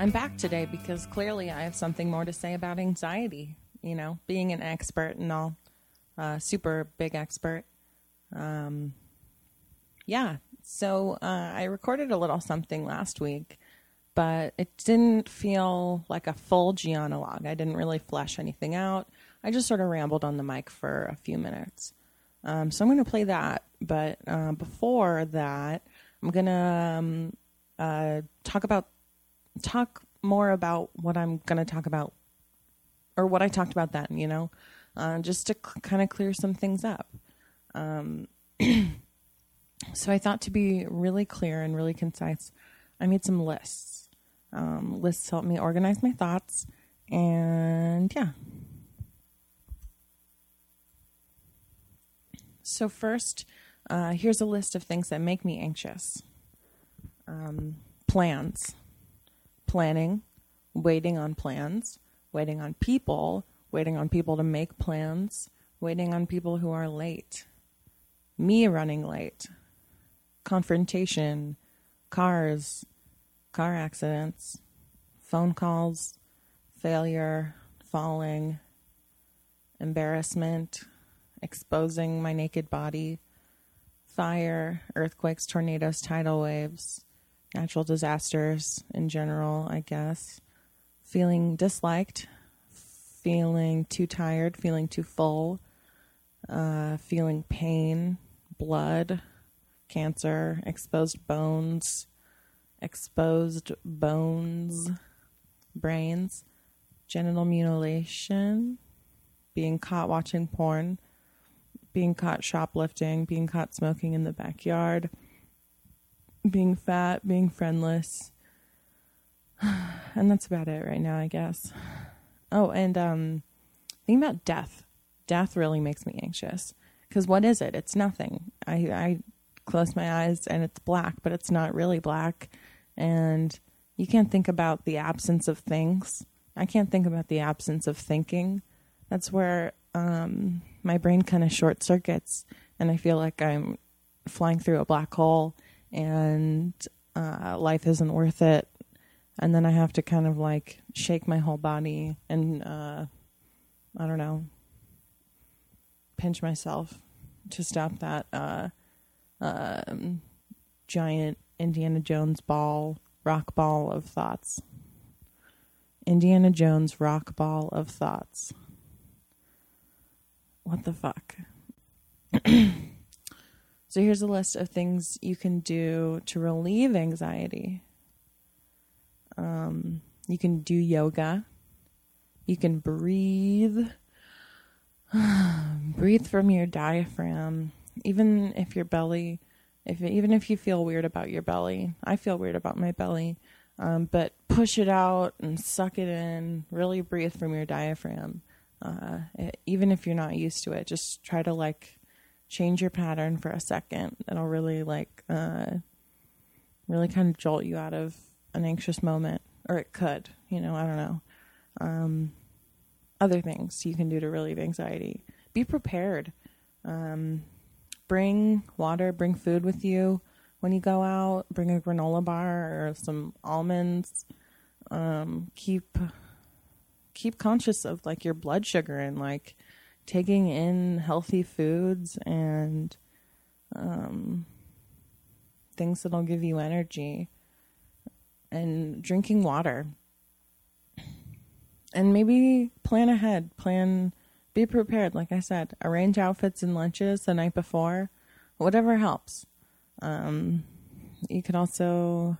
I'm back today because clearly I have something more to say about anxiety. You know, being an expert and all, uh, super big expert. Um, yeah, so uh, I recorded a little something last week, but it didn't feel like a full Gianna. I didn't really flesh anything out. I just sort of rambled on the mic for a few minutes. Um, so I'm going to play that. But uh, before that, I'm going to um, uh, talk about talk more about what I'm going to talk about, or what I talked about then. You know, uh, just to kind of clear some things up. Um, so I thought to be really clear and really concise, I made some lists. Um, lists help me organize my thoughts, and yeah. So first, uh, here's a list of things that make me anxious. Um, plans, planning, waiting on plans, waiting on people, waiting on people to make plans, waiting on people who are late, me running late, confrontation, cars, car accidents, phone calls, failure, falling, embarrassment, exposing my naked body, fire, earthquakes, tornadoes, tidal waves, natural disasters in general, I guess, feeling disliked, feeling too tired, feeling too full, uh, feeling pain, blood, cancer, exposed bones, exposed bones, brains, genital mutilation, being caught watching porn, being caught shoplifting, being caught smoking in the backyard, being fat, being friendless. And that's about it right now, I guess. Oh, and um thinking about death. Death really makes me anxious. Because what is it? It's nothing. I I close my eyes and it's black, but it's not really black. And you can't think about the absence of things. I can't think about the absence of thinking. That's where um, my brain kind of short circuits, and I feel like I'm flying through a black hole, and uh, life isn't worth it. And then I have to kind of like shake my whole body and uh, I don't know, pinch myself to stop that uh, um, giant Indiana Jones ball, rock ball of thoughts. Indiana Jones rock ball of thoughts. What the fuck? so here's a list of things you can do to relieve anxiety. Um, you can do yoga. You can breathe. breathe from your diaphragm. Even if your belly, if even if you feel weird about your belly, I feel weird about my belly. Um, but push it out and suck it in. Really breathe from your diaphragm. Uh, it, even if you're not used to it, just try to like change your pattern for a second. It'll really like uh, really kind of jolt you out of an anxious moment, or it could. You know, I don't know. Um, other things you can do to relieve anxiety. Be prepared. Um, bring water, bring food with you when you go out. Bring a granola bar or some almonds. Um, keep keep conscious of like your blood sugar and like taking in healthy foods and um, things that'll give you energy and drinking water. And maybe plan ahead plan be prepared. Like i said arrange outfits and lunches the night before. Whatever helps. Um, you could also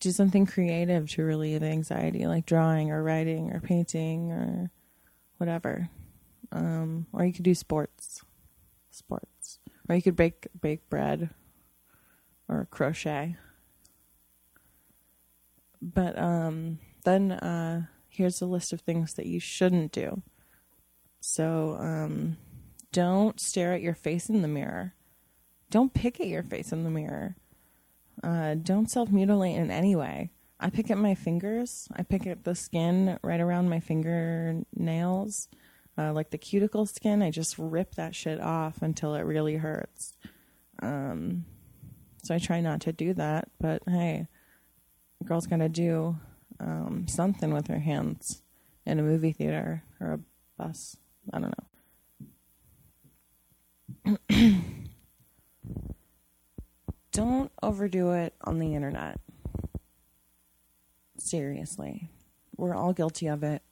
do something creative to relieve anxiety, like drawing or writing or painting or whatever. Um, or you could do sports, sports, or you could bake bake bread or crochet. But um, then uh, here's a list of things that you shouldn't do. So um, don't stare at your face in the mirror. Don't pick at your face in the mirror. Uh, don't self mutilate in any way. I pick at my fingers. I pick at the skin right around my fingernails, uh, like the cuticle skin. I just rip that shit off until it really hurts. Um, so I try not to do that. But hey, girl's got to do um, something with her hands in a movie theater or a bus. I don't know. don't overdo it on the internet. Seriously. We're all guilty of it,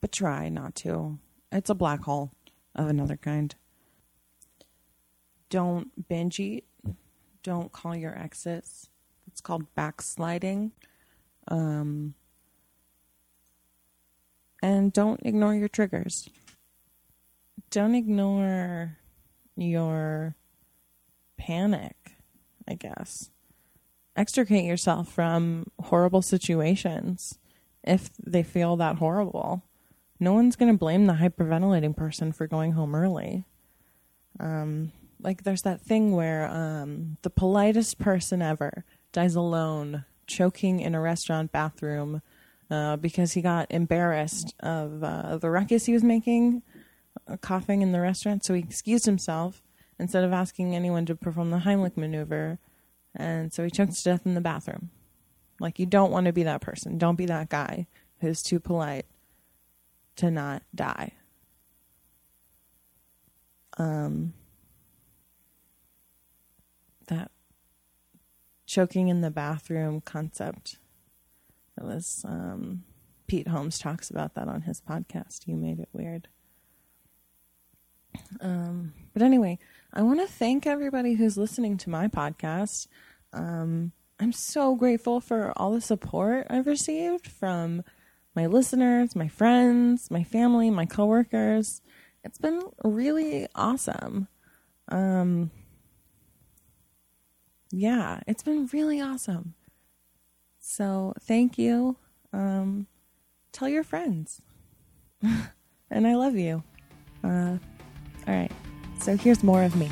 but try not to. It's a black hole of another kind. Don't binge eat. Don't call your exes. It's called backsliding. Um, and don't ignore your triggers. Don't ignore your panic, I guess. Extricate yourself from horrible situations if they feel that horrible. No one's going to blame the hyperventilating person for going home early. Um, like there's that thing where um, the politest person ever dies alone, choking in a restaurant bathroom uh, because he got embarrassed of uh, the ruckus he was making, uh, coughing in the restaurant. So he excused himself instead of asking anyone to perform the Heimlich maneuver, and so he choked to death in the bathroom. Like you don't want to be that person. Don't be that guy who's too polite to not die. Um, that choking in the bathroom concept. It was um, Pete Holmes talks about that on his podcast. You made it weird. Um, but anyway, I want to thank everybody who's listening to my podcast. Um, I'm so grateful for all the support I've received from my listeners, my friends, my family, my coworkers. It's been really awesome. Um, yeah, it's been really awesome. So thank you. Um, tell your friends. and I love you. Uh, all right. So here's more of me.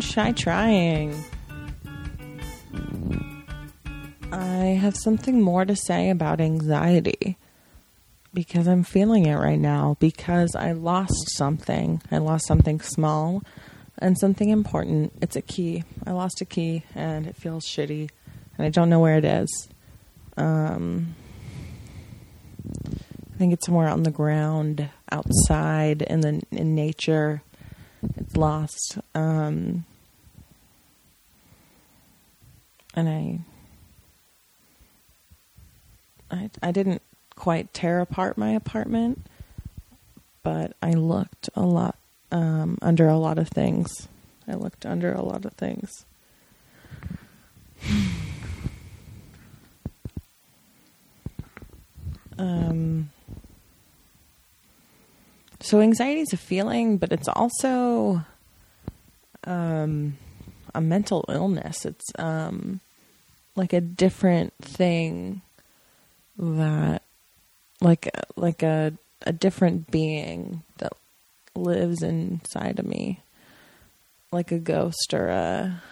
Shy Trying. I have something more to say about anxiety because I'm feeling it right now because I lost something. I lost something small and something important. It's a key. I lost a key and it feels shitty and I don't know where it is. Um, I think it's somewhere on the ground outside in the in nature. It's lost. Um, and I, I, I didn't quite tear apart my apartment, but I looked a lot um, under a lot of things. I looked under a lot of things. um, so anxiety is a feeling, but it's also um, a mental illness. It's um, like a different thing that like like a a different being that lives inside of me. Like a ghost or a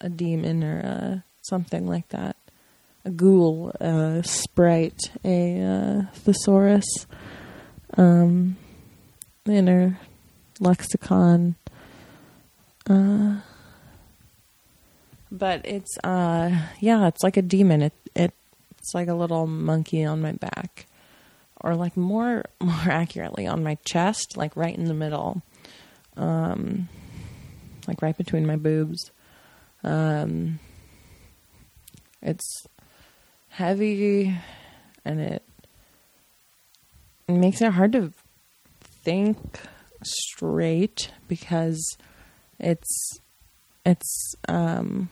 a demon or a something like that. A ghoul a sprite a uh, thesaurus um inner lexicon uh but it's uh yeah, it's like a demon. It it it's like a little monkey on my back. Or like more more accurately on my chest, like right in the middle. Um like right between my boobs. Um it's heavy and it, it makes it hard to think straight because it's it's um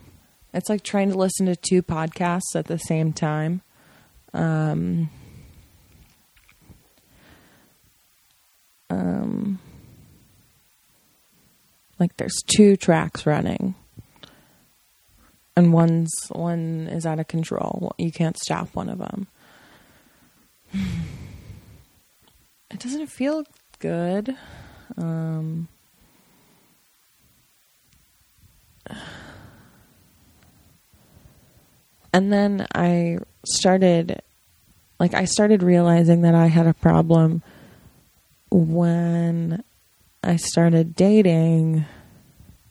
it's like trying to listen to two podcasts at the same time. Um, um, like there's two tracks running, and one's one is out of control. You can't stop one of them. Doesn't it feel good. Um, and then I started, like, I started realizing that I had a problem when I started dating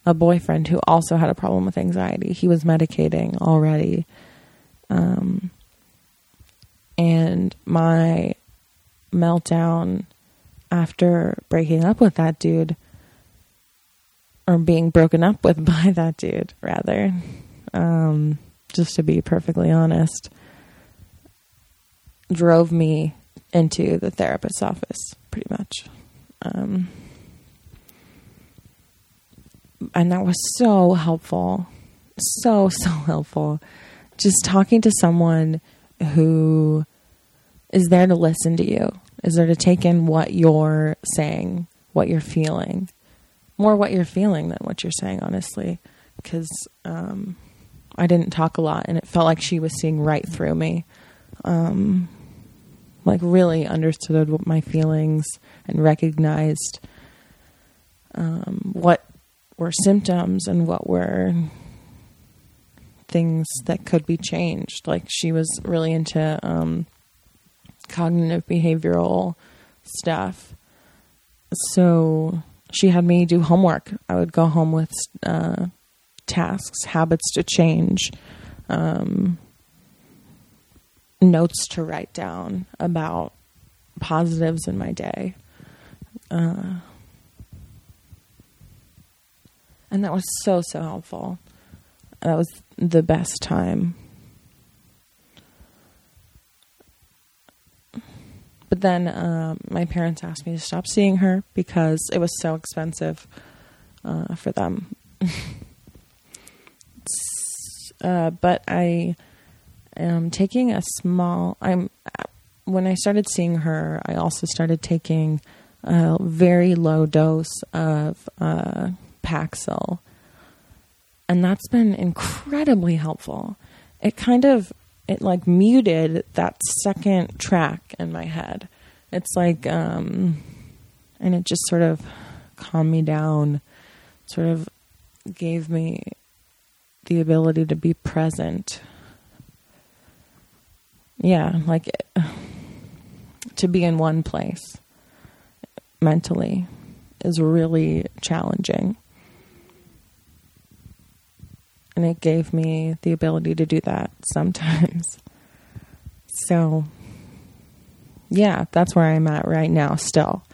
a boyfriend who also had a problem with anxiety. He was medicating already. Um, and my meltdown after breaking up with that dude, or being broken up with by that dude, rather, um, just to be perfectly honest, drove me into the therapist's office, pretty much. Um, and that was so helpful. So, so helpful. Just talking to someone who is there to listen to you, is there to take in what you're saying, what you're feeling. More what you're feeling than what you're saying, honestly. Because um, I didn't talk a lot and it felt like she was seeing right through me. Um, like, really understood what my feelings and recognized um, what were symptoms and what were things that could be changed. Like she was really into um, cognitive behavioral stuff. So she had me do homework. I would go home with uh, tasks, habits to change, um, notes to write down about positives in my day. Uh, and that was so, so helpful. That was the best time. But then uh, my parents asked me to stop seeing her because it was so expensive uh, for them. uh, but I am taking a small. I'm when I started seeing her. I also started taking a very low dose of uh, Paxil, and that's been incredibly helpful. It kind of it like muted that second track in my head. It's like, um, and it just sort of calmed me down, sort of gave me the ability to be present. Yeah, like to be in one place mentally is really challenging and it gave me the ability to do that sometimes. So, yeah, that's where I'm at right now still.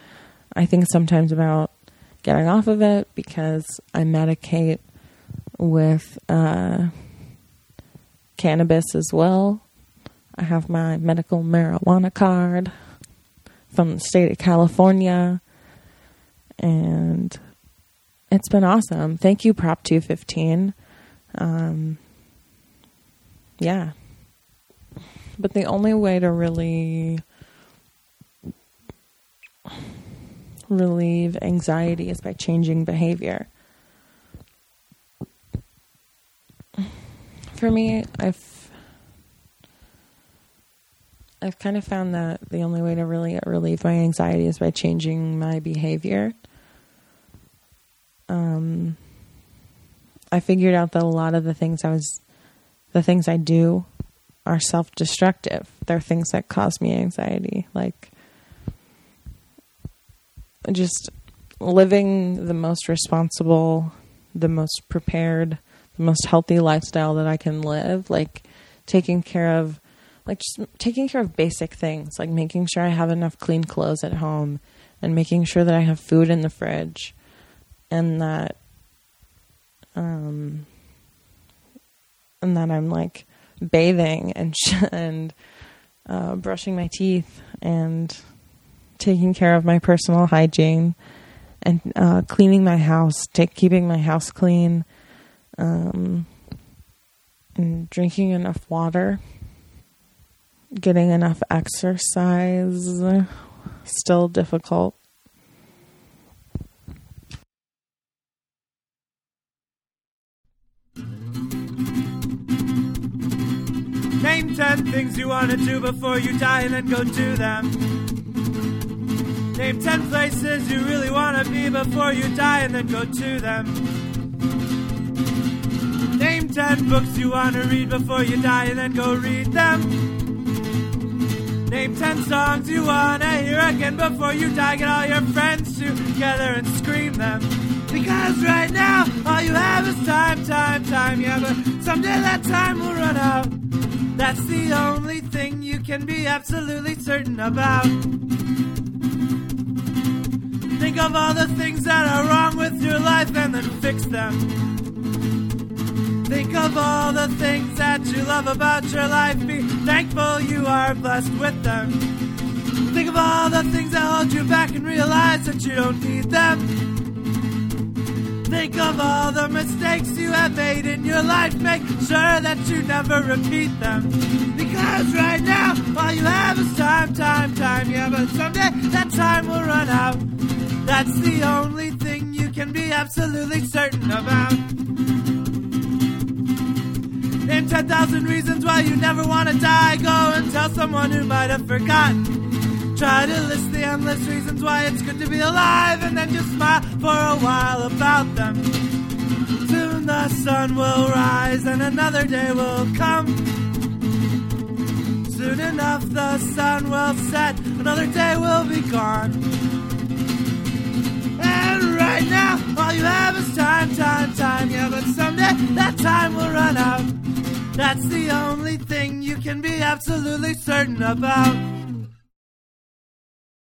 I think sometimes about getting off of it because I medicate with uh, cannabis as well. I have my medical marijuana card from the state of California, and it's been awesome. Thank you, Prop 215 um, yeah. But the only way to really relieve anxiety is by changing behavior. For me, I've I've kind of found that the only way to really relieve my anxiety is by changing my behavior. Um, I figured out that a lot of the things I was, the things I do are self destructive. They're things that cause me anxiety. Like just living the most responsible, the most prepared, the most healthy lifestyle that I can live. Like taking care of, like just taking care of basic things, like making sure I have enough clean clothes at home and making sure that I have food in the fridge and that um, and then I'm like bathing and and uh, brushing my teeth and taking care of my personal hygiene and uh, cleaning my house, take, keeping my house clean, um, and drinking enough water, getting enough exercise. Still difficult. Name ten things you want to do before you die and then go do them. Name 10 places you really want to be before you die and then go to them. Name 10 books you want to read before you die and then go read them. Name 10 songs you want to hear again before you die. Get all your friends together and scream them. Because right now, all you have is time, time, time. Yeah, but someday that time will run out. That's the only thing you can be absolutely certain about. Think of all the things that are wrong with your life and then fix them. Think of all the things that you love about your life. Be thankful you are blessed with them. Think of all the things that hold you back and realize that you don't need them. Think of all the mistakes you have made in your life. Make sure that you never repeat them. Because right now, all you have is time, time, time. Yeah, but someday that time will run out. That's the only thing you can be absolutely certain about. Name 10,000 reasons why you never want to die. Go and tell someone who might have forgotten. Try to list the endless reasons why it's good to be alive and then just smile for a while about them. Soon the sun will rise and another day will come. Soon enough the sun will set, another day will be gone. And right now, all you have is time, time, time. Yeah, but someday that time will run out. That's the only thing you can be absolutely certain about.